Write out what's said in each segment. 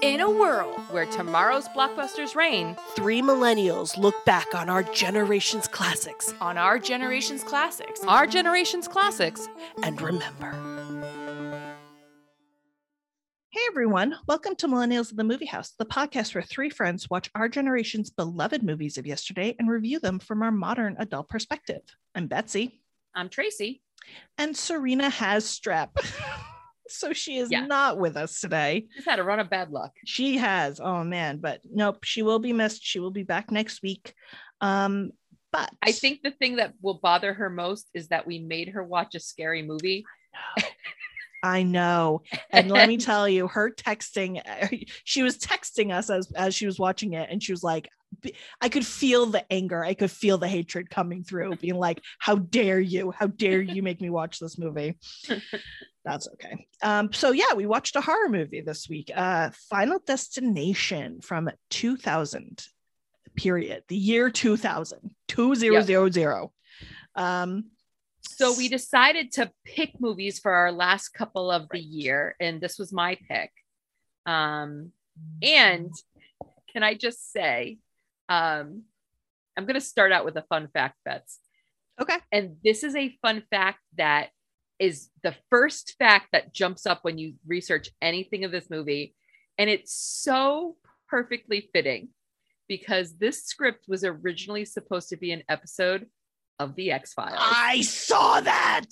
In a world where tomorrow's blockbusters reign, Three millennials look back on our generation's classics on our generation's classics, our generation's classics, and remember. Hey everyone, welcome to Millennials of the Movie House, the podcast where three friends watch our generation's beloved movies of yesterday and review them from our modern adult perspective. I'm Betsy, I'm Tracy. and Serena has strep. so she is Yeah. not with us today. She's had a run of bad luck. She has, oh man, but nope, she will be missed. She will be back next week. Um, but I think the thing that will bother her most is that we made her watch a scary movie. I know. And let me tell you, her texting, she was texting us as as she was watching it, and she was like, I could feel the anger, I could feel the hatred coming through, being like, How dare you? How dare you make me watch this movie? That's okay. Um, so yeah, we watched a horror movie this week, uh, Final Destination from 2000 period, the year 2000, 2000. Um, So we decided to pick movies for our last couple of the year, and this was my pick. Um, and can I just say, um, I'm going to start out with a fun fact, Bets. okay. And this is a fun fact that is the first fact that jumps up when you research anything of this movie. And it's so perfectly fitting because this script was originally supposed to be an episode of The X Files. I saw that.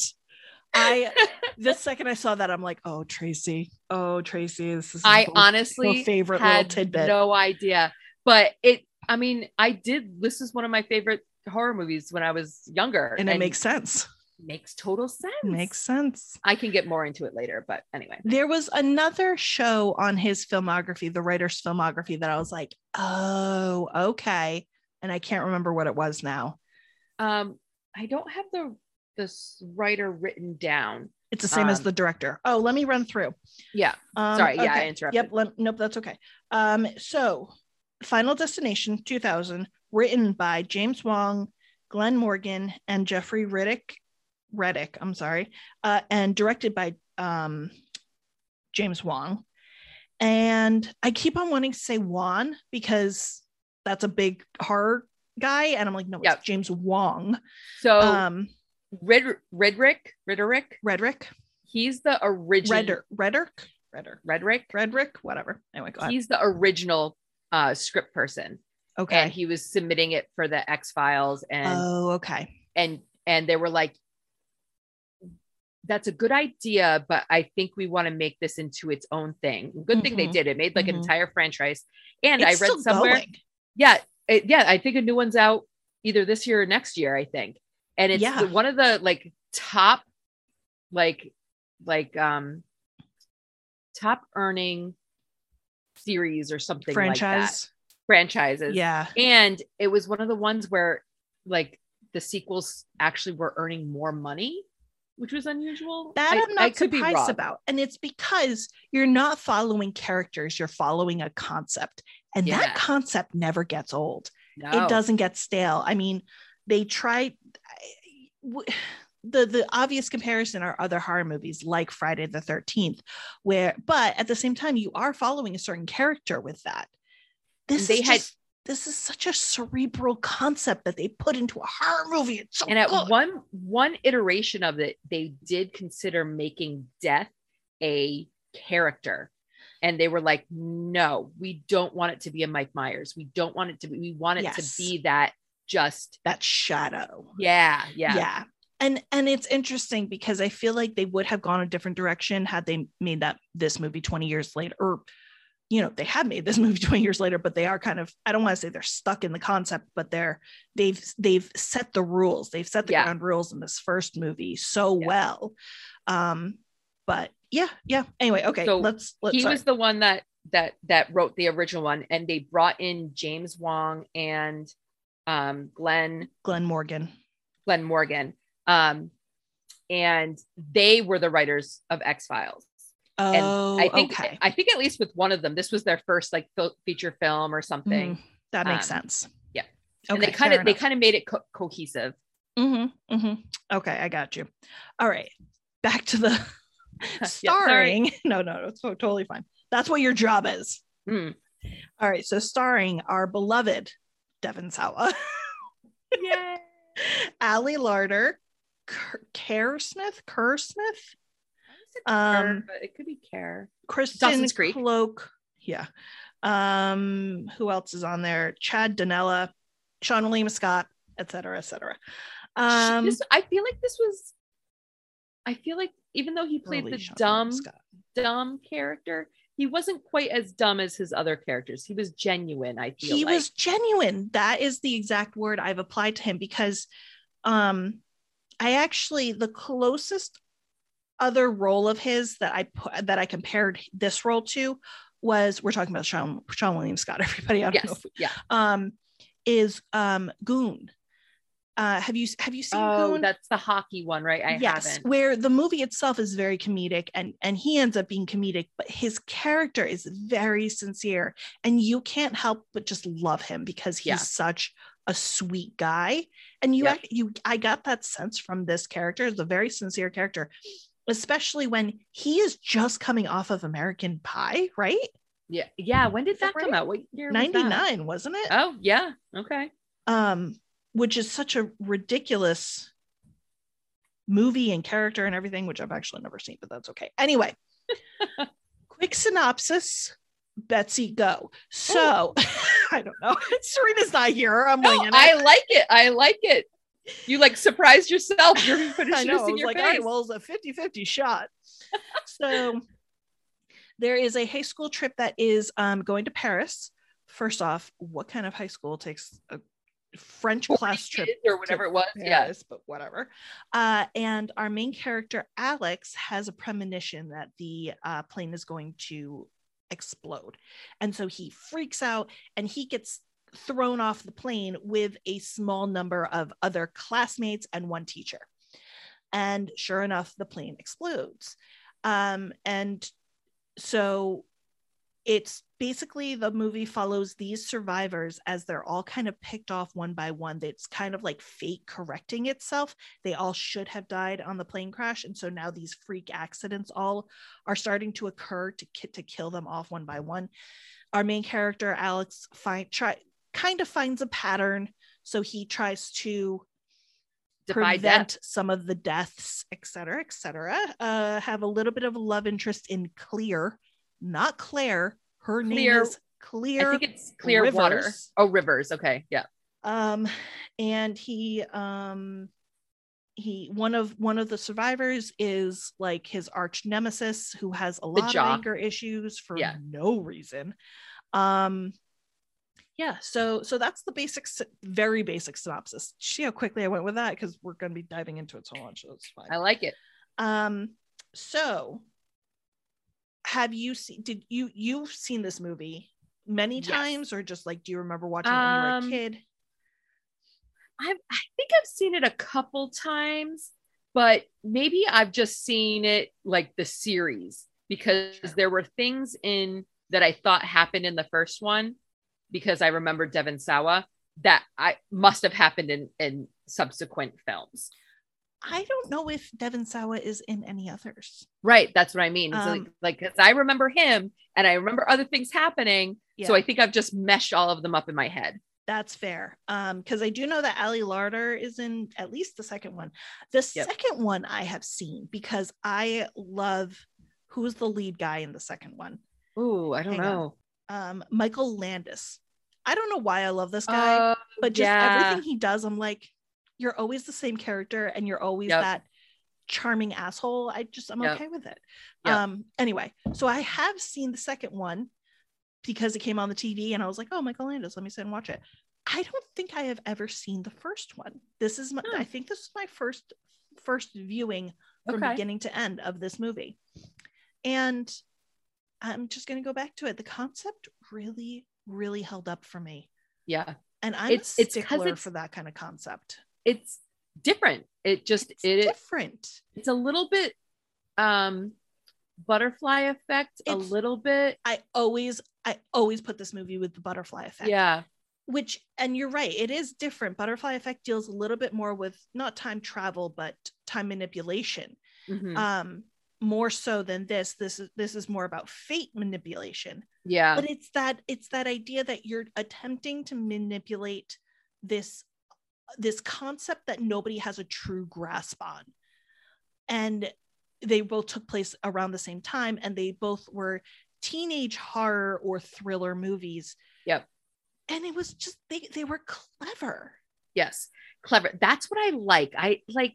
I the second I saw that, I'm like, oh Tracy, oh Tracy, this is I honestly favorite little tidbit. no idea. But it, I mean, I did. This is one of my favorite horror movies when I was younger. and it makes sense. Makes total sense. Makes sense. I can get more into it later, but anyway. There was another show on his filmography, the writer's filmography, that I was like, oh, okay. And I can't remember what it was now. Um, I don't have the this writer written down. It's the same as Um, the director. Oh, let me run through. Yeah. Um, Sorry, yeah, I interrupted. Yep. Let, nope, that's okay. Um, so, Final Destination 2000, written by James Wong, Glenn Morgan, and Jeffrey Riddick. Reddick, I'm sorry, uh, and directed by um, James Wong. And I keep on wanting to say Juan because that's a big horror guy, and I'm like, no, it's Yep. James Wong. So Um, Red Redrick, Ridderick, Redrick, he's the original Redder, Redder, Redder, Redrick. Redrick, whatever. Anyway, go ahead. He's the original uh script person. Okay. And he was submitting it for the X Files and oh, okay. and and they were like that's a good idea but i think we want to make this into its own thing good thing they Mhm. did it made like an Mhm. entire franchise and It's i read somewhere going. yeah it- yeah i think a new one's out either this year or next year i think and it's Yeah. the- one of the like top like like um top earning series or something like that franchise. franchises yeah. and it was one of the ones where like the sequels actually were earning more money which was unusual That I, am not I surprised about. And it's because you're not following characters, you're following a concept. And Yeah. that concept never gets old. no. It doesn't get stale. I mean, they try w- the the obvious comparison are other horror movies like Friday the 13th, where but at the same time, you are following a certain character with that. This They is had- just this is such a cerebral concept that they put into a horror movie. It's so and at good. one one iteration of it they did consider making death a character and they were like no we don't want it to be a mike myers we don't want it to be we want it Yes. to be that just that shadow. yeah yeah yeah and and it's interesting because i feel like they would have gone a different direction had they made that this movie 20 years later or you know they have made this movie 20 years later but they are kind of i don't want to say they're stuck in the concept but they're they've they've set the rules they've set the Yeah. ground rules in this first movie so Yeah. well um but yeah yeah anyway okay So let's let's he sorry. was the one that that that wrote the original one and they brought in james wong and um glenn glenn morgan glenn morgan um and they were the writers of x files oh i think okay i think at least with one of them this was their first like feature film or something Mm, that makes Um, sense yeah. okay and they kind of they kind of made it co- cohesive Mm-hmm, mm-hmm. Okay, I got you. All right, back to the starring. no, no, no, it's totally fine. That's what your job is. Hmm. All right, so starring our beloved Devon Sawa, Yay. Ali Larter, Kerr Smith, Kerr Smith, Um, but it could be care. Kristen Dawson's Creek. Cloke. Yeah. Um, who else is on there? Chad Donella, Seann William Scott, et cetera, et cetera. Um, This- I feel like this was. I feel like even though he played the Sean dumb, dumb character, he wasn't quite as dumb as his other characters. He was genuine. I feel he like. was genuine that is the exact word i've applied to him because um i actually the closest other role of his that i put that i compared this role to was we're talking about sean sean william scott everybody i don't know yes. if we, Yeah. um is um goon uh have you have you seen Oh, goon that's the hockey one, right? I yes haven't. where the movie itself is very comedic and and he ends up being comedic but his character is very sincere and you can't help but just love him because he's Yeah. such a sweet guy and you Yep. act, you i got that sense from this character it's a very sincere character especially when he is just coming off of american pie right Yeah. Yeah. When did that that come out? What year? was 99 wasn't it Oh, yeah. Okay. um which is such a ridiculous movie and character and everything which i've actually never seen but that's okay anyway quick synopsis betsy go so i don't know serena's not here i'm No, I like it. I like it. You like surprised yourself. You're putting I know. in was your like, face. right, well, it's a 50 50 shot. so there is a high school trip that is um, going to Paris. First off, what kind of high school takes a French class trip or whatever it was. Yeah. Paris, but whatever. Uh, and our main character, Alex, has a premonition that the uh, plane is going to explode. And so he freaks out and he gets thrown off the plane with a small number of other classmates and one teacher. And sure enough, the plane explodes. Um, and so it's basically the movie follows these survivors as they're all kind of picked off one by one. It's kind of like fate correcting itself. They all should have died on the plane crash, and so now these freak accidents all are starting to occur to to kill them off one by one. Our main character Alex find try kind of finds a pattern, so he tries to death. prevent some of the deaths, et cetera, et cetera. Uh, have a little bit of a love interest in Clear, not Claire. Her name Clear- is Clear. I think it's clear water. Rivers. Oh, rivers. Okay. Yeah. um, and he um he one of one of the survivors is like his arch nemesis who has a lot of anger issues for Yeah. no reason. Um yeah, so so that's the basic, very basic synopsis. See how quickly I went with that because we're going to be diving into it so much. So it's fine. I like it. Um, so have you seen? Did you you've seen this movie many Yes. times, or just like do you remember watching it when you were a Um, kid? I've, I think I've seen it a couple times, but maybe I've just seen it like the series because there were things in that I thought happened in the first one because I remember Devon Sawa that I must have happened in in subsequent films. I don't know if Devon Sawa is in any others. Right, that's what I mean. Um, like like 'cause I remember him and I remember other things happening, so I think I've just meshed all of them up in my head. That's fair. Um, because I do know that Ali Larter is in at least the second one. The Yep. second one I have seen because I love who's the lead guy in the second one. Ooh, I don't Hang on. Um, Michael Landes. I don't know why I love this guy. Uh, but just yeah. everything he does, I'm like, you're always the same character and you're always Yep. that charming asshole. I just I'm Yep. okay with it. Yep. Um anyway, so I have seen the second one because it came on the TV and I was like, oh Michael Landes, let me sit and watch it. I don't think I have ever seen the first one. This is my Hmm. I think this is my first first viewing from Okay. beginning to end of this movie. And I'm just gonna go back to it. The concept really, really held up for me. yeah. And I'm It's- a it's stickler it's- for that kind of concept. it's different. It just It's it different. it's a little bit um butterfly effect a little bit. I always, I always put this movie with the butterfly effect. Yeah. Which, and you're right, it is different. Butterfly effect deals a little bit more with not time travel, but time manipulation. Mhm. Um, more so than this. This is this is more about fate manipulation. Yeah. But it's that it's that idea that you're attempting to manipulate this this concept that nobody has a true grasp on. And they both took place around the same time and they both were teenage horror or thriller movies. Yep. and it was just they they were clever. Yes. Clever. That's what i like. I like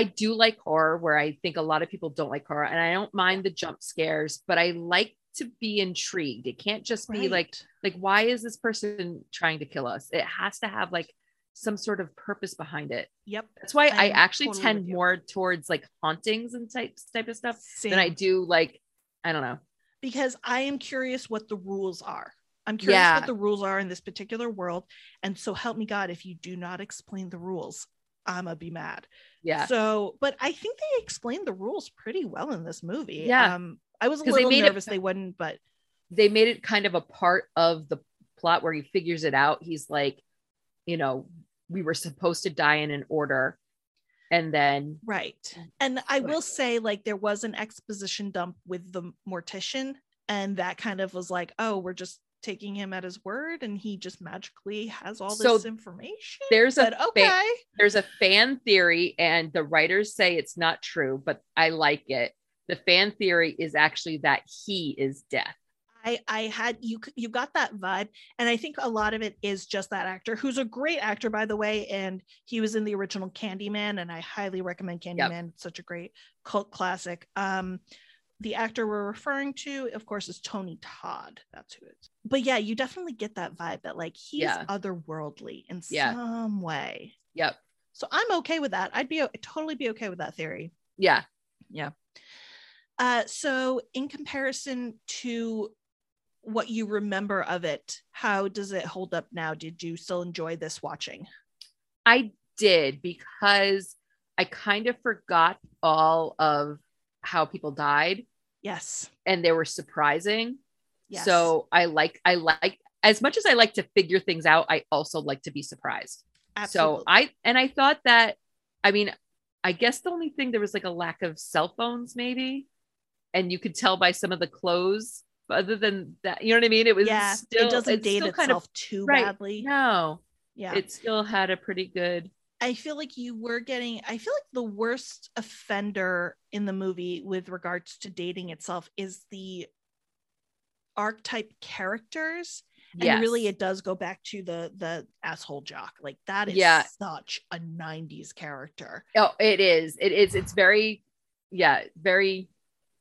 i do like horror where i think a lot of people don't like horror and i don't mind the jump scares but i like to be intrigued it can't just be like Right. like why is this person trying to kill us it has to have like some sort of purpose behind it yep that's why i I'm actually totally tend more towards like hauntings and types type of stuff Same. than i do like i don't know because I am curious what the rules are. I'm curious Yeah. what the rules are in this particular world. And so help me God, if you do not explain the rules, I'ma be mad. yeah So, but I think they explained the rules pretty well in this movie. Yeah. Um, I was a 'Cause they little it- nervous they wouldn't, but they made it kind of a part of the plot where he figures it out. He's like, you know, we were supposed to die in an order. And then, right. And I will say, like, there was an exposition dump with the mortician, and that kind of was like, oh, we're just taking him at his word, and he just magically has all So this information. there's a But okay. there's a fan theory, and the writers say it's not true, but I like it. The fan theory is actually that he is death. I I had you you got that vibe and I think a lot of it is just that actor who's a great actor by the way and he was in the original Candyman and I highly recommend Candyman it's such a great cult classic um the actor we're referring to of course is Tony Todd that's who it is but yeah you definitely get that vibe that like he's Yeah. otherworldly in Yeah. some way Yep. so I'm okay with that I'd be o- totally be okay with that theory Yeah. Yeah. uh, so in comparison to what you remember of it, how does it hold up now? Did you still enjoy this watching? I did because I kind of forgot all of how people died Yes. and they were surprising. Yes. So I like I like as much as I like to figure things out, I also like to be surprised. Absolutely. So I and I thought that I mean, I guess the only thing there was like a lack of cell phones, maybe. And you could tell by some of the clothes. But other than that, you know what I mean? It was yeah, still it doesn't date still itself kind of too right. badly. no. Yeah. It still had a pretty good I feel like you were getting, I feel like the worst offender in the movie with regards to dating itself is the archetype characters. And yes. really it does go back to the the asshole jock. Like that is Yeah. such a 90s character. Oh, it is. It is. It's very, yeah, very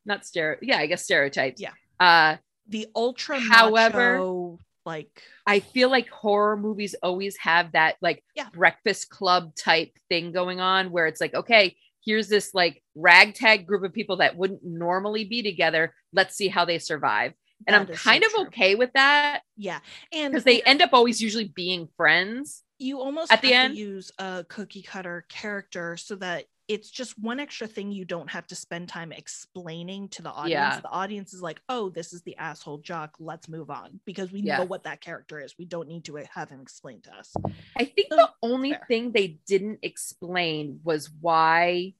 not stereo. Yeah, I guess stereotypes. Yeah. Uh, The ultra However- macho, like I feel like horror movies always have that like Yeah. breakfast club type thing going on where it's like, okay, here's this like ragtag group of people that wouldn't normally be together. Let's see how they survive. And that I'm is so kind of true. okay with that Yeah. And because they end up always usually being friends. you almost at the end- to use a cookie cutter character so that it's just one extra thing you don't have to spend time explaining to the audience. Yeah. The audience is like, oh, this is the asshole jock. Let's move on because we Yeah. know what that character is. We don't need to have him explain to us. I think So, the only fair. thing they didn't explain was why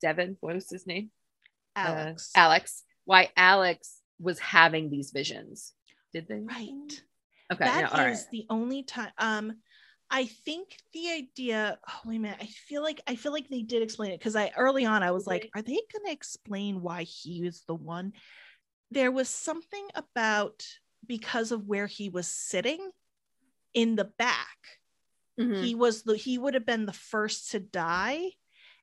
Devon, what was his name? Uh, Alex. Alex. Why Alex was having these visions. Did they? right. Okay. That no, is right. the only time um I think the idea oh wait a minute I feel like I feel like they did explain it because I early on I was like are they going to explain why he was the one there was something about because of where he was sitting in the back Mhm. he was the he would have been the first to die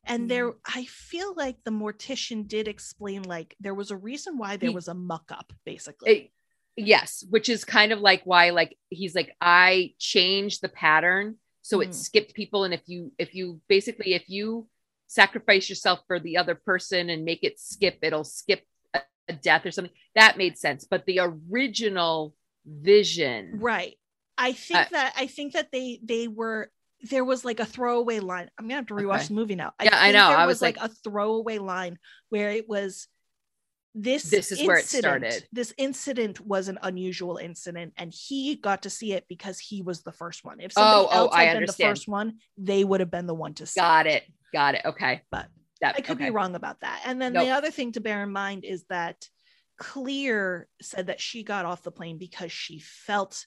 and there Mm-hmm. i feel like the mortician did explain like there was a reason why there He- was a muck up basically yes, which is kind of like why, like, he's like, I changed the pattern so Mm. it skipped people. And if you, if you basically, if you sacrifice yourself for the other person and make it skip, it'll skip a, a death or something. That made sense. But the original vision, right i think Uh, that i think that they they were there was like a throwaway line i'm gonna have to rewatch Okay. the movie now Yeah, I know. there I was was like, like- a throwaway line where it was this This is where it incident- started. this incident was an unusual incident and he got to see it because he was the first one if somebody Oh, oh, else I had been understand. the first one they would have been the one to see got it. Got it. Okay. but That I could okay. be wrong about that. And then Nope. the other thing to bear in mind is that Clear said that she got off the plane because she felt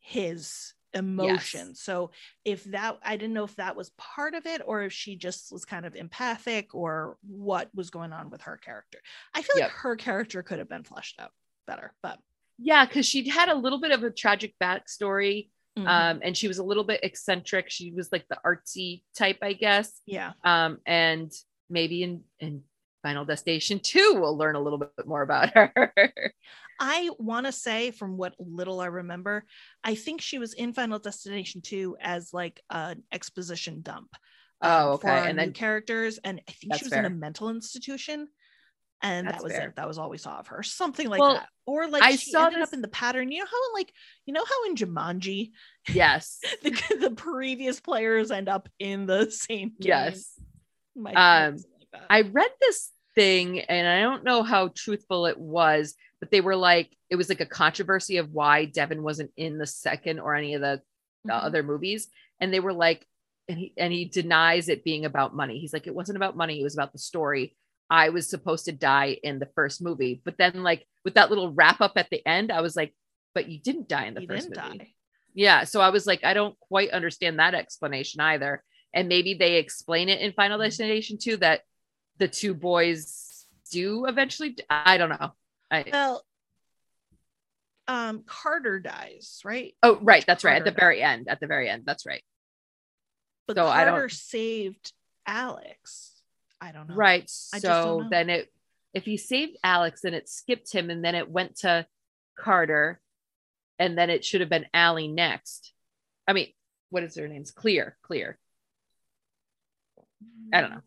his emotion. So if that I didn't know if that was part of it or if she just was kind of empathic or what was going on with her character. I feel Yep. like her character could have been fleshed out better, but Yeah, because she'd had a little bit of a tragic backstory. mhm. Um, and she was a little bit eccentric. She was like the artsy type, I guess. yeah. Um, and maybe in in Final Destination 2, we'll learn a little bit more about her. I want to say, from what little I remember, I think she was in Final Destination 2 as like an exposition dump. Oh, um, For okay. And then- characters, and I think she was in a mental institution, and That's that was fair. it. That was all we saw of her, something like Well, that. Or like I she saw ended this- up in the pattern. You know how in like you know how in Jumanji yes. the the previous players end up in the same game. Yes. Might Um, like. I read this thing and I don't know how truthful it was, but they were like, it was like a controversy of why Devon wasn't in the second or any of the, the Mhm. other movies. And they were like, and he and he denies it being about money. He's like, it wasn't about money, it was about the story. I was supposed to die in the first movie. But then like with that little wrap up at the end, I was like, but you didn't die in the He first didn't movie. die. Yeah. So I was like, I don't quite understand that explanation either. And maybe they explain it in Final Destination too that the two boys do eventually. I don't know. I, Well, um, Carter dies, right? oh, right. That's right. At Carter the very end. At the very end. That's right. But So I don't- Carter saved Alex. I don't know. Right. I So know. then it, if he saved Alex, then it skipped him and then it went to Carter and then it should have been Ali next. I mean, what is their names? Clear, clear. I don't know.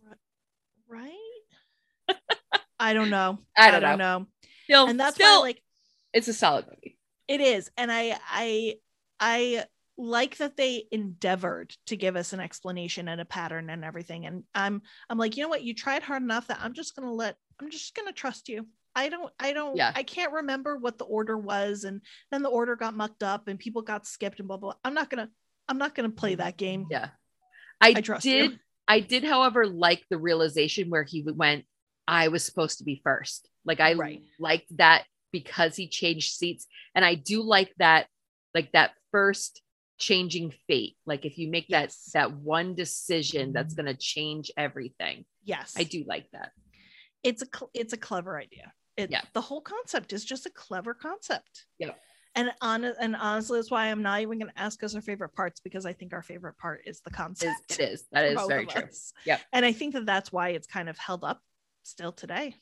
I don't know. I don't know. Still, And that's still, why like it's a solid movie. it is. And I I I like that they endeavored to give us an explanation and a pattern and everything. And I'm I'm like, you know what? You tried hard enough that I'm just gonna let I'm just gonna trust you. I don't I don't Yeah. I can't remember what the order was and then the order got mucked up and people got skipped and blah blah. blah. I'm not gonna I'm not gonna play that game. Yeah. I, I trust did you. I did, however, like the realization where he went, I was supposed to be first. Like I Right. liked that because he changed seats. And I do like that, like that first changing fate. Like if you make that Yes. that one decision that's mm-hmm. gonna change everything. Yes. I do like that. it's a cl- it's a clever idea. It, Yeah. The whole concept is just a clever concept. Yeah. And on and honestly, that's why I'm not even going to ask us our favorite parts because I think our favorite part is the concept. it is. That is very true. Yep. And I think that that's why it's kind of held up still today.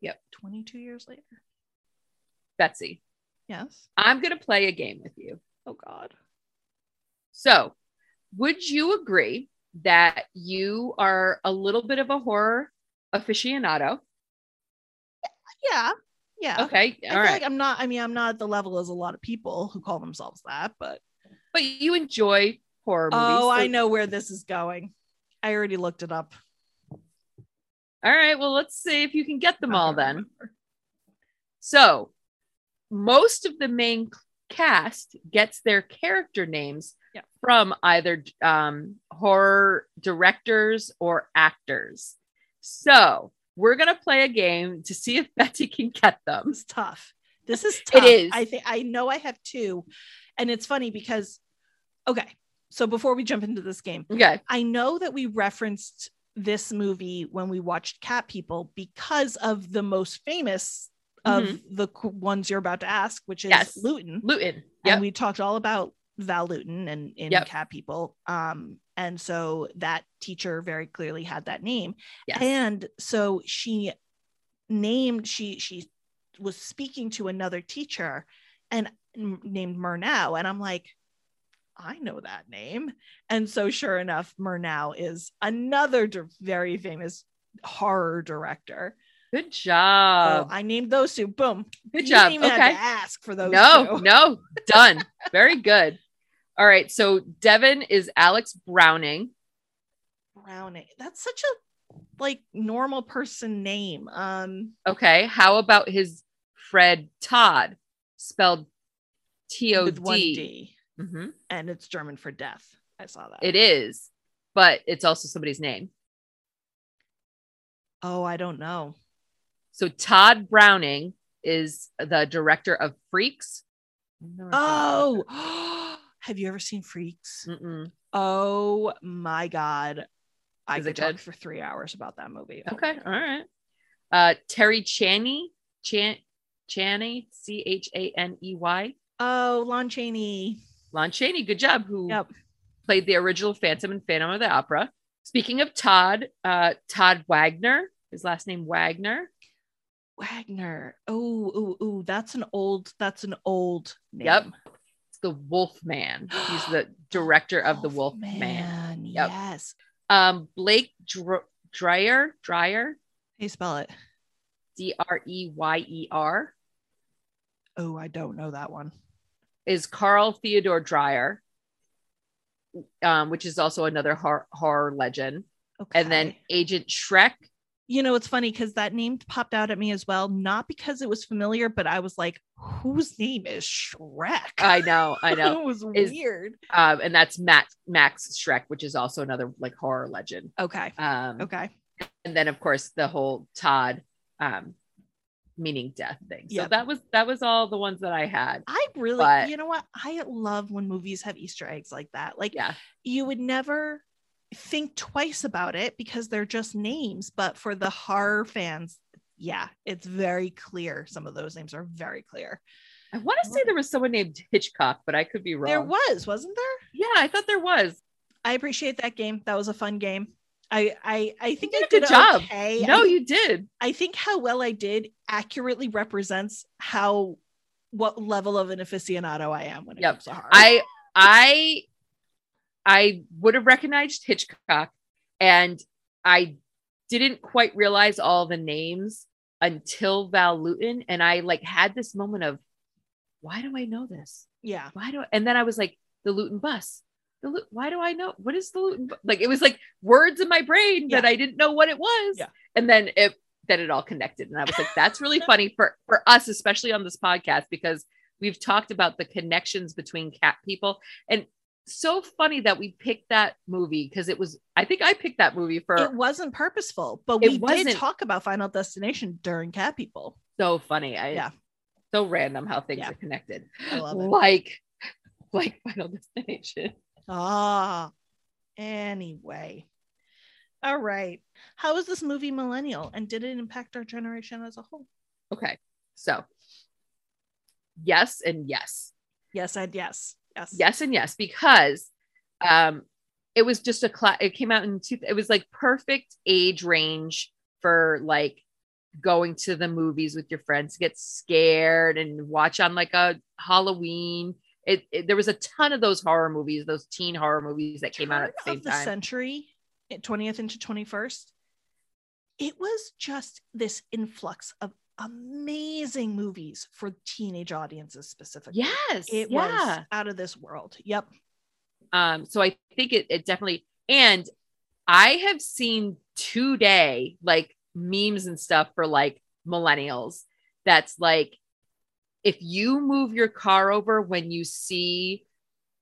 Yep. 22 years later. Betsy, Yes. I'm gonna play a game with you. Oh God. So, would you agree that you are a little bit of a horror aficionado? Yeah. Yeah. Okay, I all feel right. like I'm not. I mean, I'm not at the level as a lot of people who call themselves that, but but you enjoy horror movies. oh, I know where this is going. I already looked it up. All right, well, let's see if you can get them all then. remember. So, most of the main cast gets their character names Yeah. from either um, horror directors or actors. So, we're going to play a game to see if Betty can get them. It's tough. This is It tough. is. I think I know I have two, and it's funny because, okay. So before we jump into this game, Okay. I know that we referenced this movie when we watched Cat People because of the most famous of the qu- ones you're about to ask, which is Mm-hmm. Yes. Lewton. Lewton. And we talked all about Val Lewton and in Yep. Cat People. Um, and so that teacher very clearly had that name. Yes. And so she named she she was speaking to another teacher and named Murnau. And I'm like, I know that name. And so sure enough, Murnau is another di- very famous horror director. Good job. I named those two. Boom. Good You job. didn't even Okay. ask for those no, two. no, done. Very good. All right. So Devon is Alex Browning. Browning. That's such a like normal person name. Um Okay. How about his Fred Todd, spelled T O D? D. Mhm. And it's German for death. I saw that. It is, but it's also somebody's name. Oh, I don't know. So Tod Browning is the director of Freaks. Oh, have you ever seen Freaks? Mm-mm. Oh my god. I Is could talk good? for three hours about that movie. Okay, all right. Uh, Terry Chaney, Chan, Chaney, C H A N E Y, Oh, Lon Chaney. Lon Chaney. Good job. Who Yep. played the original Phantom and Phantom of the Opera. Speaking of Todd, uh, Todd Wagner, his last name Wagner. Wagner. Oh, ooh, ooh, that's an old, that's an old name. Yep. It's the Wolf Man. He's the director of the Wolf Man. Man. Yep. Yes. Um, Blake Dr- Dreyer, Dreyer, Hey, spell it. D R E Y E R, Oh, I don't know that one. Is Carl Theodor Dreyer, um, which is also another horror, horror legend. Okay. And then Agent Schreck. you know, it's funny because that name popped out at me as well, not because it was familiar, but I was like, whose name is Schreck? I know, I know. it was Is- weird. Um, and that's Matt Max Schreck, which is also another like horror legend. Okay. Um, Okay. and then of course the whole Todd um meaning death thing. So Yep. that was that was all the ones that I had. I really, But- you know what? I love when movies have Easter eggs like that. Like, Yeah. you would never think twice about it because they're just names. But for the horror fans, yeah, it's very clear. Some of those names are very clear. I want to say there was someone named Hitchcock, but I could be wrong. There was, wasn't there? yeah, I thought there was. I appreciate that game. That was a fun game. I I I think did I a good did job. Okay. No, I, you did. I think how well I did accurately represents how what level of an aficionado I am when it Yep. comes to horror. I I I would have recognized Hitchcock and I didn't quite realize all the names until Val Lewton and I like had this moment of why do I know this? yeah. Why do I? and then I was like the Lewton bus. The why do I know what is the like it was like words in my brain that I didn't know what it was. Yeah. And then it then it all connected and I was like that's really funny for for us especially on this podcast because we've talked about the connections between cat people and so funny that we picked that movie because it was I think I picked that movie for It wasn't purposeful, but we did talk about Final Destination during Cat People. so funny. I Yeah. so random how things Yeah. are connected. I love it. Like like Final Destination. Ah. Anyway. All right. How is this movie millennial and did it impact our generation as a whole? Okay. So yes and yes. Yes, and yes. Yes. Yes and yes because um it was just a class it came out in two it was like perfect age range for like going to the movies with your friends get scared and watch on like a Halloween. It, it- there was a ton of those horror movies, those teen horror movies that came out at the Turn same of the time. century, eh, 20th into 21st. It was just this influx of amazing movies for teenage audiences specifically. Yes, It yeah. was out of this world. Yep. Um, so I think it, it definitely, and I have seen today like memes and stuff for like millennials that's like, if you move your car over when you see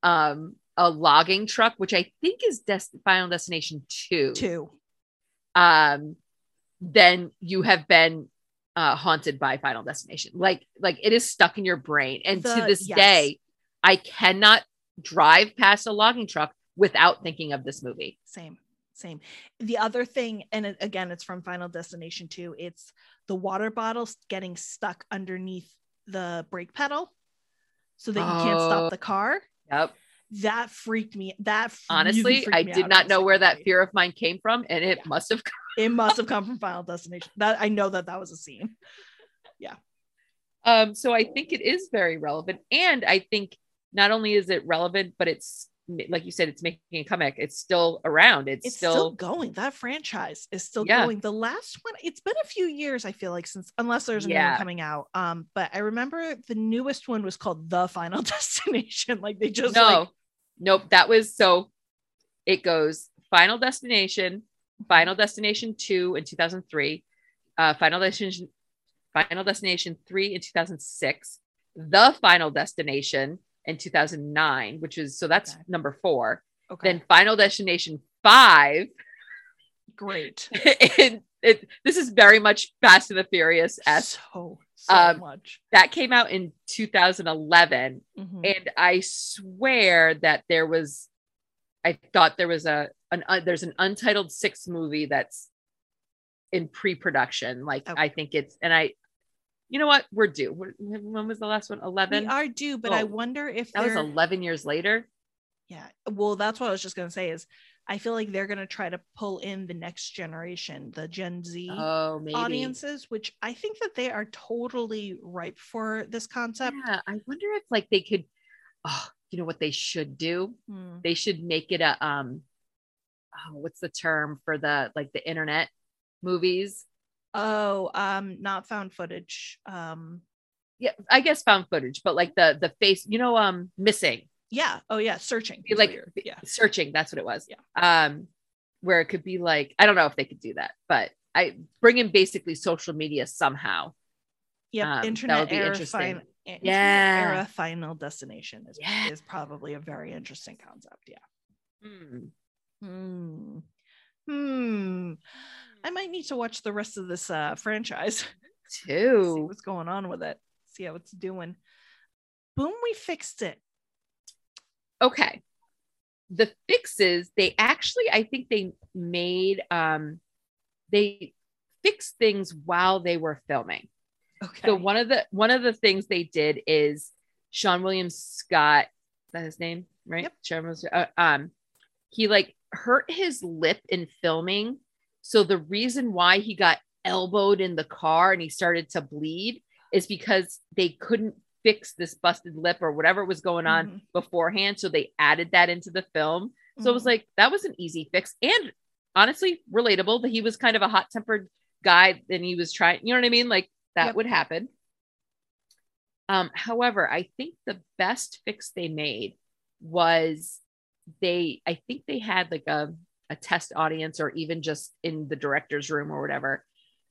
um, a logging truck, which I think is Des- Final Destination 2, Two. um, then you have been uh, haunted by Final Destination. Like, like it is stuck in your brain. And to this yes. day, I cannot drive past a logging truck without thinking of this movie. Same. Same. The other thing, and it, again, it's from Final Destination 2, it's the water bottles getting stuck underneath the brake pedal so that you can't Oh. stop the car. Yep. That freaked me. That Honestly, freaked I did not know where that fear of mine came from, and it Yeah. must have. It must have come from Final Destination. That I know that that was a scene. Yeah. Um, so I think it is very relevant, and I think not only is it relevant, but it's like you said, it's making a comeback. It's still around. It's, It's still, still, going. That franchise is still Yeah. going. The last one, it's been a few years, I feel like, since unless there's a new one Yeah. coming out. Um, but I remember the newest one was called The Final Destination. Like they just no, like nope. That was so. It goes Final Destination, Final Destination two in two thousand three, uh, Final Destination, Final Destination three in two thousand six, The Final Destination in two thousand nine, which is so that's Okay. number four. okay, Then Final Destination five great. in it this is very much Fast and the Furious s. so so Um, much. That came out in 2011, Mhm. and I swear that there was, I thought there was a an uh, there's an Untitled Six movie that's in pre-production. Like Oh. I think it's, and I, you know what, we're due. When when was the last one? 11? We 11. are due, but I Oh, wonder if That was they're- 11 years later. Yeah. Well, that's what I was just gonna say is I feel like they're gonna try to pull in the next generation, the Gen Z Oh, audiences, which I think that they are totally ripe for this concept. Yeah, I wonder if like they could. Oh, you know what they should do? Hmm. They should make it a um. Oh, what's the term for the like the internet movies? Oh, um, not found footage. Um, Yeah, I guess found footage, but like the the face, you know, um, missing, yeah. Oh, yeah. Searching. Like yeah. searching. That's what it was. Yeah. Um, where it could be like I don't know if they could do that, but I bring in basically social media somehow. Yep. um, that internet would be era interesting. fin- internet Yeah. era final destination is, Yeah. is probably a very interesting concept. Yeah. Hmm. Hmm. Hmm. I might need to watch the rest of this uh franchise. see what's going on with it. See how it's doing. Boom, we fixed it. okay the fixes they actually i think they made um they fixed things while they were filming Okay. so one of the one of the things they did is sean Williams scott is that his name right Yep. sean Williams, uh, um he like hurt his lip in filming so the reason why he got elbowed in the car and he started to bleed is because they couldn't fix this busted lip or whatever was going on Mhm, beforehand. So they added that into the film. So it was mhm. like that was an easy fix and honestly relatable that he was kind of a hot tempered guy and he was trying, you know what I mean? Like that Yep. would happen. Um, however, I think the best fix they made was they, I think they had like a, a test audience or even just in the director's room or whatever,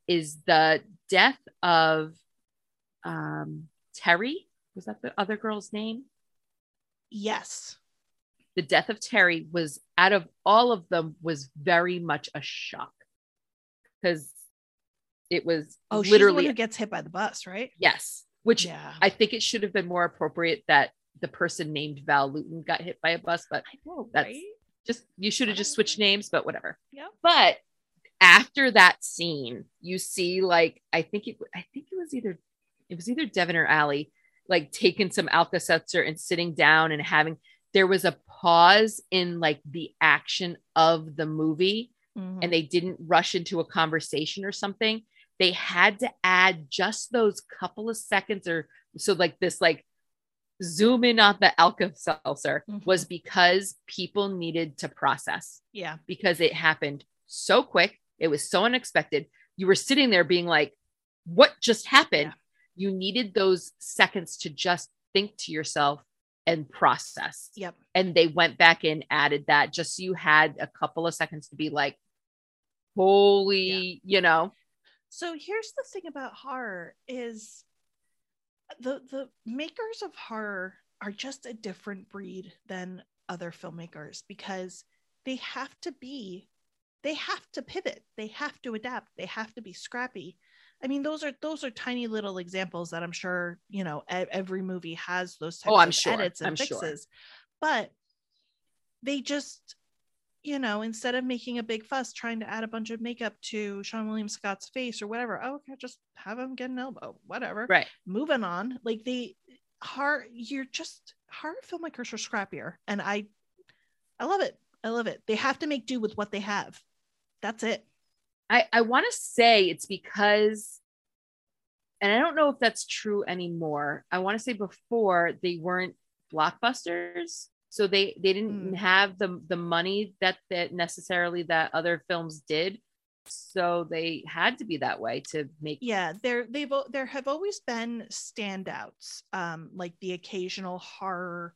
is the death of um Terry. Was that the other girl's name? yes. the death of Terry was out of all of them was very much a shock because it was Oh, she's the one literally who gets hit by the bus, right? yes, which yeah. I think it should have been more appropriate that the person named Val Lewton got hit by a bus, but I know, that's- right? Just you should have just switched names, but whatever. Yeah. But after that scene, you see like I think it I think it was either it was either Devon or Ali like taking some Alka Seltzer and sitting down and having there was a pause in like the action of the movie Mhm. and they didn't rush into a conversation or something. They had to add just those couple of seconds or so like this like zoom in on the Alka Seltzer Mhm. was because people needed to process yeah. because it happened so quick. It was so unexpected. You were sitting there being like, what just happened? Yeah. You needed those seconds to just think to yourself and process. Yep. And they went back and added that just so you had a couple of seconds to be like, holy, you know, So here's the thing about horror is the the makers of horror are just a different breed than other filmmakers because they have to be they have to pivot, they have to adapt, they have to be scrappy. I mean, those are those are tiny little examples that I'm sure you know every movie has those types Oh, I'm of sure. edits and I'm sure. fixes, but they just you know, instead of making a big fuss trying to add a bunch of makeup to Seann William Scott's face or whatever, oh, okay, just have him get an elbow, whatever. right. Moving on. Like they horror, you're just horror filmmakers are scrappier. And I I love it. I love it. They have to make do with what they have. That's it. I, I want to say it's because, and I don't know if that's true anymore. I want to say before they weren't blockbusters, so they they didn't Mm. have the the money that that necessarily that other films did. So they had to be that way to make. Yeah, there they've there have always been standouts, um, like the occasional horror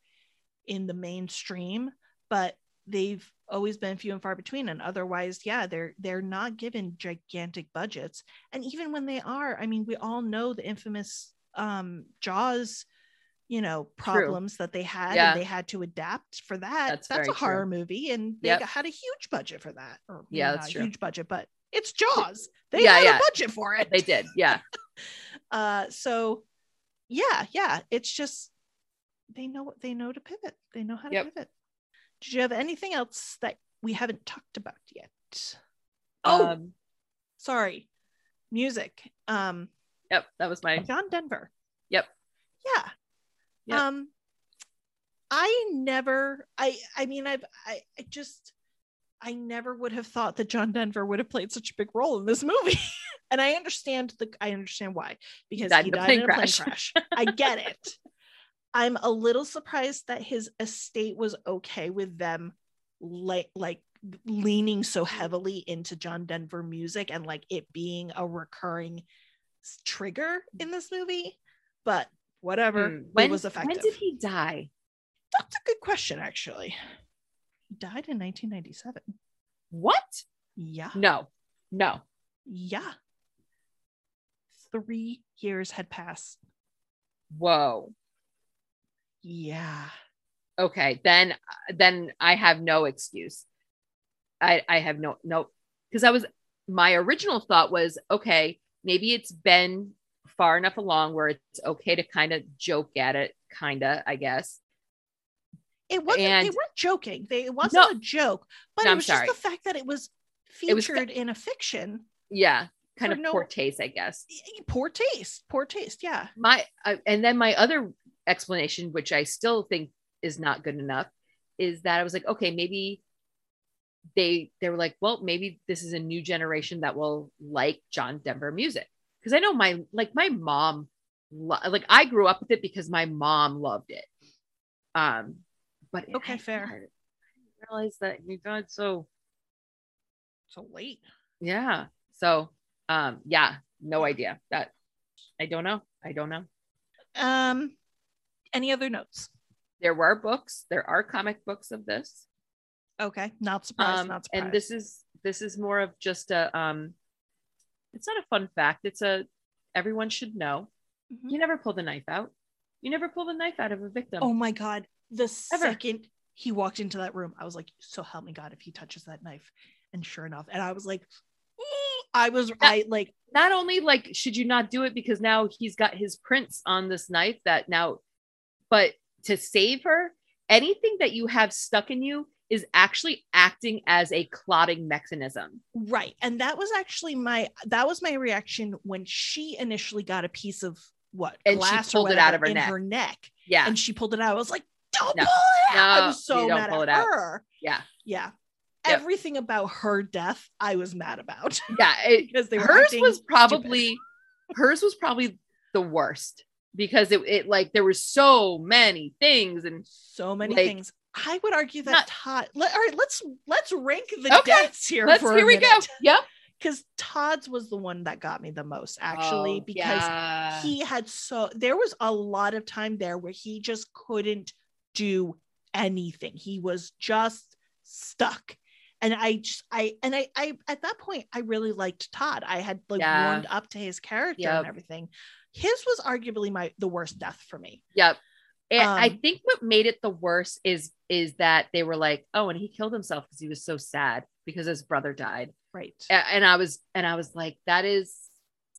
in the mainstream, but they've always been few and far between. And otherwise, yeah, they're they're not given gigantic budgets. And even when they are, I mean, we all know the infamous um Jaws, you know, problems that they had, Yeah. and they had to adapt for that. That's That's, a horror true. movie, and they Yep. had a huge budget for that. Or Yeah, that's true. huge budget, but It's Jaws. They Yeah, had yeah. a budget for it. They did. Yeah. Uh, so yeah, yeah. It's just they know what they know to pivot. They know how to Yep. pivot. Did you have anything else that we haven't talked about yet? Oh, Um, sorry. Music. Um, yep. That was my. John Denver. Yep. Yeah. Yep. Um I never I I mean I've I, I just I never would have thought that John Denver would have played such a big role in this movie. and I understand the I understand why because died he died in a plane crash. crash. I get it. I'm a little surprised that his estate was okay with them like like leaning so heavily into John Denver music and like it being a recurring trigger in this movie. But whatever, mm, it When was When did he die? That's a good question, actually. He died in 1997. What? Yeah, No. No. yeah. Three years had passed. Whoa. Yeah. Okay. Then uh, then I have no excuse. I I have no no because I was my original thought was okay maybe it's been far enough along where it's okay to kind of joke at it kind of I guess It wasn't. they weren't joking. They it wasn't No. a joke, but No, it was just the fact that it was It was- featured in a fiction. yeah kind of no- poor taste I guess Poor taste. Poor taste. Yeah. my uh, and then my other explanation which i still think is not good enough is that i was like okay maybe they they were like well maybe this is a new generation that will like john denver music because i know my like my mom like i grew up with it because my mom loved it um but Okay, I- fair. I didn't realize that you died so So late. yeah so um yeah no idea that i don't know i don't know Um. Any other notes? there were books there are comic books of this Okay. Not surprised. um not surprised. and this is this is more of just a um it's not a fun fact it's a everyone should know Mhm. you never pull the knife out you never pull the knife out of a victim Oh my god. The Ever. second he walked into that room, I was like, so help me God if he touches that knife. And sure enough, and I was like, I was I like not only like should you not do it because now he's got his prints on this knife that now but to save her anything that you have stuck in you is actually acting as a clotting mechanism right. And that was actually my that was my reaction when she initially got a piece of what And she pulled it out of her in neck. her neck. yeah And she pulled it out. I was like, don't No. pull it out. No, I was so mad at it out. her. yeah Yeah. Yep. Everything about her death, I was mad about yeah it, because they hers was probably hers was probably the worst because it, it like there were so many things and so many like- things. I would argue that Not- Todd. Let, all right, let's let's rank the Okay, deaths here. let's here we go yep Because Todd's was the one that got me the most, actually, Oh, because yeah. he had so there was a lot of time there where he just couldn't do anything. He was just stuck. And I just I and I I at that point I really liked Todd. I had like Yeah. warmed up to his character Yep. and everything. His was arguably my the worst death for me. Yep. And I Um, think what made it the worst is is that they were like, oh, and he killed himself because he was so sad because his brother died. Right. And I was and I was like, that is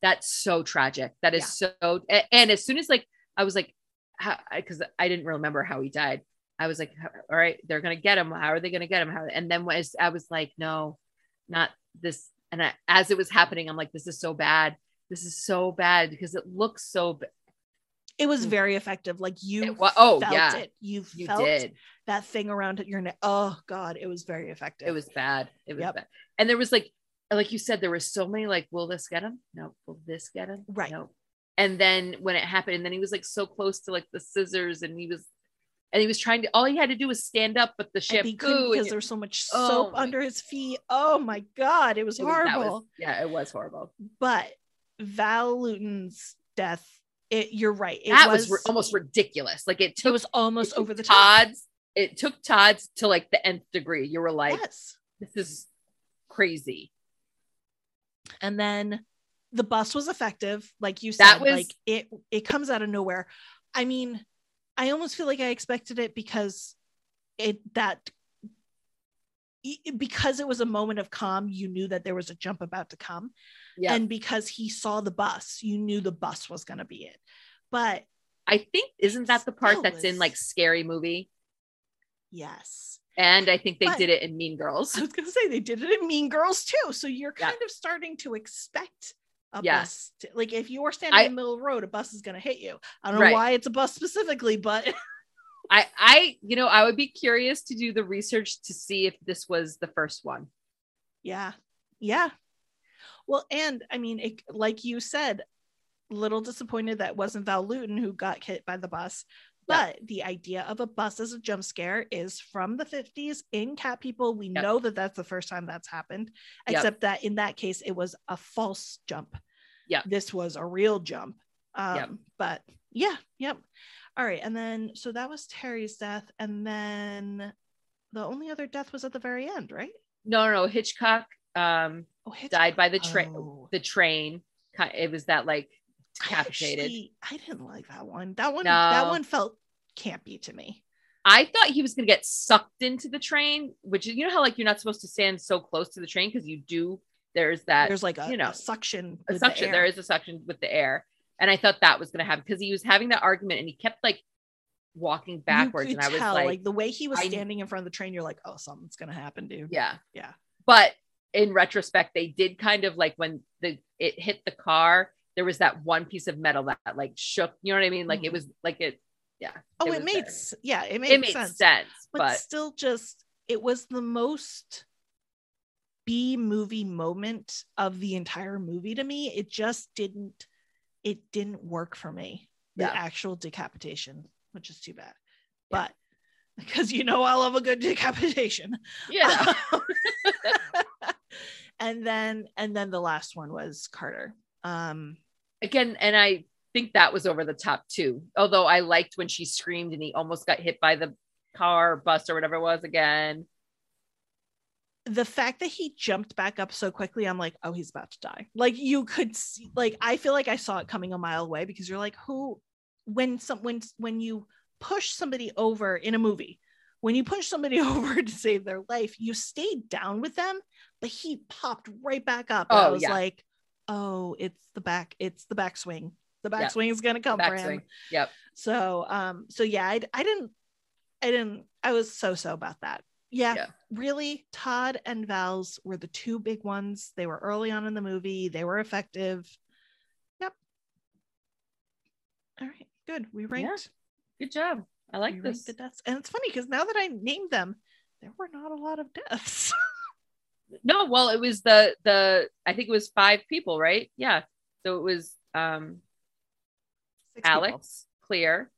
that's so tragic. That is so and as soon as like I was like, how? because I didn't remember how he died. I was like, all right, they're gonna get him. How are they gonna get him? How and then was I was like, no, not this. And I, as it was happening, I'm like, this is so bad. This is so bad because it looks so. It was Mm. very effective. Like you oh, felt yeah. it. You, You felt did. that thing around your neck. Oh God, it was very effective. It was bad. It was Yep. bad. And there was like, like you said, there were so many like, will this get him? No. Will this get him? Right. No. And then when it happened, and then he was like so close to like the scissors, and he was, and he was trying to. All he had to do was stand up, but the and he couldn't shampoo because and there was so much Oh soap my- under his feet. Oh my God, it was it was- horrible. was- yeah, it was horrible. but Val Lewton's death, it, you're right. It that was, was, almost ridiculous. Like it it was almost it took over the top. Todd's. It took Todd's to like the nth degree. You were like, yes. this is crazy. And then the bus was effective, like you said. That was- like it it comes out of nowhere. I mean, I almost feel like I expected it because it that because it was a moment of calm, you knew that there was a jump about to come. Yeah. And because he saw the bus, you knew the bus was going to be it. But I think isn't that the part that's in like scary movie? yes. And I think they But- did it in Mean Girls. I was going to say they did it in Mean Girls too. So you're Yeah. kind of starting to expect a Yeah. bus. To, like if you are standing I- in the middle of the road, a bus is going to hit you. I don't know why it's a bus specifically, but I I you know, I would be curious to do the research to see if this was the first one. yeah. Yeah. Well, and I mean, it, like you said, little disappointed that wasn't Val Lewton who got hit by the bus. Yeah. But the idea of a bus as a jump scare is from the 50s in Cat People. We Yep. know that that's the first time that's happened, Yep. except that in that case, it was a false jump. Yep. This was a real jump. Um, Yep. But yeah, yep. All right. And then, so that was Terry's death. And then the only other death was at the very end, right? No, no, no. Hitchcock um Oh, died by the train Oh. the train. It was that like I decapitated. actually- I didn't like that one. That one, that one felt campy to me. I thought he was gonna get sucked into the train, which you know how like you're not supposed to stand so close to the train because you do. There's that There's like a, you know, a suction. a with the suction. There is a suction with the air, and I thought that was gonna happen because he was having that argument and he kept like walking backwards, and I was tell, like, the way he was I- standing in front of the train, you're like, oh, something's gonna happen, dude. yeah, Yeah. But in retrospect, they did kind of like when the it hit the car, there was that one piece of metal that, like shook. You know what I mean? Like Mhm. it was like it. Yeah. Oh, it, was made there. yeah, it made, it made sense. sense, but, but still, just it was the most B movie moment of the entire movie to me. It just didn't. It didn't work for me. The Yeah. actual decapitation, which is too bad. Yeah. But because you know I love a good decapitation. yeah. and then and then the last one was Carter. Um again, and I think that was over the top too. Although I liked when she screamed and he almost got hit by the car, or bus, or whatever it was again. the fact that he jumped back up so quickly, I'm like, oh, he's about to die. Like you could see, like I feel like I saw it coming a mile away because you're like, who when some when when you push somebody over in a movie, when you push somebody over to save their life, you stayed down with them, but he popped right back up. And I Oh, was yeah. like, oh, it's the back, it's the backswing. The Yeah. backswing is gonna come for him. Yep. So um so yeah, I, I didn't I didn't I was so so about that. Yeah, Yeah. really Todd and Val's were the two big ones. They were early on in the movie. They were effective. Yep. All right, good. We ranked Good job. I like we this. the deaths. And it's funny because now that I named them, there were not a lot of deaths. No, well, it was the the I think it was five people, right? Yeah. So it was um Six people. Alex, Clear,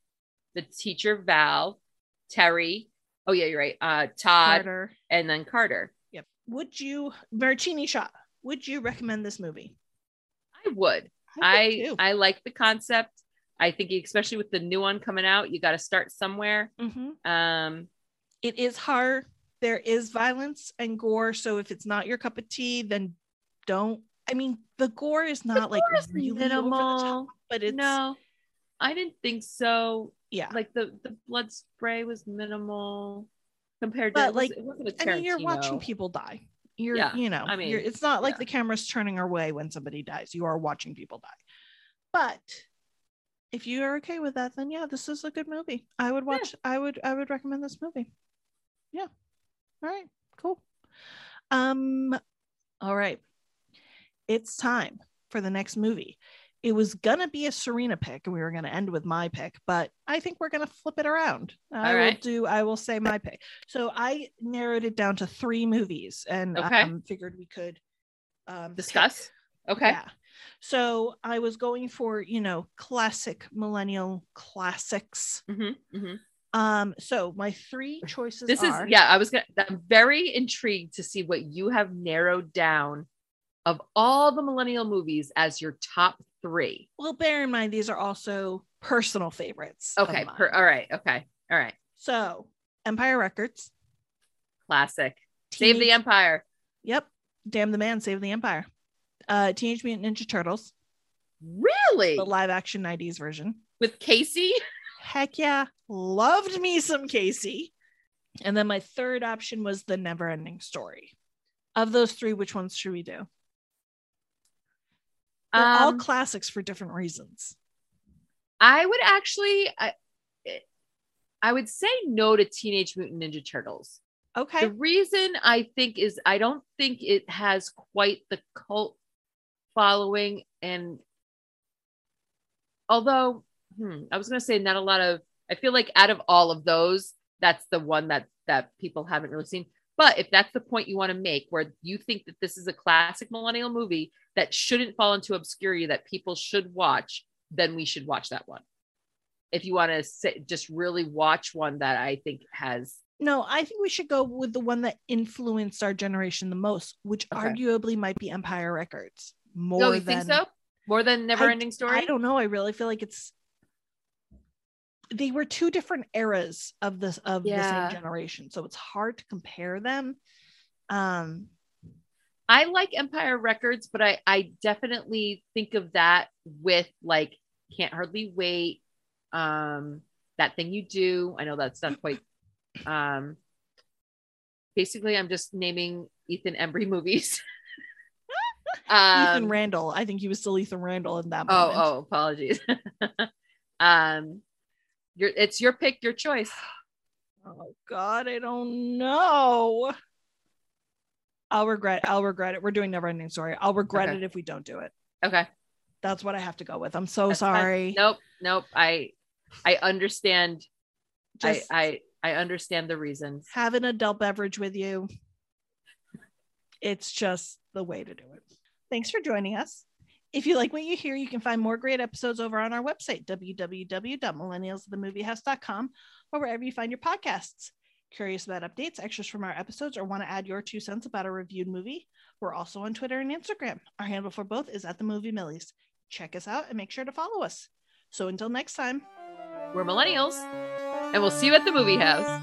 the teacher Val, Terry. Oh yeah, you're right. Uh Todd Carter. and then Carter. Yep. Would you Martini shot? Would you recommend this movie? I would. would I. I like the concept. I think especially with the new one coming out, you got to start somewhere. Mhm. Um it is hard. There is violence and gore. So if it's not your cup of tea, then don't. I mean, the gore is not like is really over the top, minimal. but it's no. I didn't think so. yeah. Like the the blood spray was minimal compared to But, it, was, like, it wasn't a I mean, you're watching people die. You're, Yeah, you know, I mean, you're, it's not like yeah. the camera's turning away when somebody dies. You are watching people die. But if you are okay with that, then yeah, this is a good movie. I would watch. I would. I would recommend this movie. Yeah. All right. Cool. Um. All right. It's time for the next movie. It was gonna be a Serena pick, and we were gonna end with my pick, but I think we're gonna flip it around. I will do. I will say my pick. So I narrowed it down to three movies, and Okay. um, figured we could um, pick. discuss. Okay. Yeah. So I was going for you know classic millennial classics. Mm-hmm, mm-hmm. Um. So my three choices. This is yeah. I was gonna. I'm very intrigued to see what you have narrowed down of all the millennial movies as your top three. Well, bear in mind these are also personal favorites. Okay. Per, all right. Okay. All right. So Empire Records. Classic. Save the Empire. Yep. Damn the man, save the empire. Uh, Teenage Mutant Ninja Turtles, Really? the live action 90s version. With Casey? Heck yeah. Loved me some Casey. And then my third option was the never ending story. Of those three, which ones should we do? They're all Um, classics for different reasons. I would actually, I, I would say no to Teenage Mutant Ninja Turtles. Okay. The reason I think is I don't think it has quite the cult following, and although hmm, I was going to say not a lot of, I feel like out of all of those, that's the one that that people haven't really seen. But if that's the point you want to make, where you think that this is a classic millennial movie that shouldn't fall into obscurity, that people should watch, then we should watch that one. If you want to say, just really watch one that I think has No, I think we should go with the one that influenced our generation the most, which Okay. arguably might be Empire Records. More No, you than think so? More than Never Ending Story? I don't know. I really feel like it's they were two different eras of this of Yeah. the same generation, so it's hard to compare them. Um, I like Empire Records, but I I definitely think of that with like Can't Hardly Wait, um, that thing you do. I know that's not quite. Um, basically, I'm just naming Ethan Embry movies. Ethan um, Randall. I think he was still Ethan Randall in that. oh moment. oh, oh, apologies. um, your it's your pick, your choice. Oh God, I don't know. I'll regret. I'll regret it. We're doing never ending story. I'll regret Okay. it if we don't do it. Okay. That's what I have to go with. I'm so That's fine. sorry. Nope, nope. I I understand. Just I, I I understand the reasons. have an adult beverage with you. It's just the way to do it. Thanks for joining us. If you like what you hear, you can find more great episodes over on our website, www.millennialsthemoviehouse.com, or wherever you find your podcasts. Curious about updates, extras from our episodes, or want to add your two cents about a reviewed movie? We're also on Twitter and Instagram. Our handle for both is at the movie millies. Check us out and make sure to follow us. So until next time. We're millennials, and we'll see you at the movie house.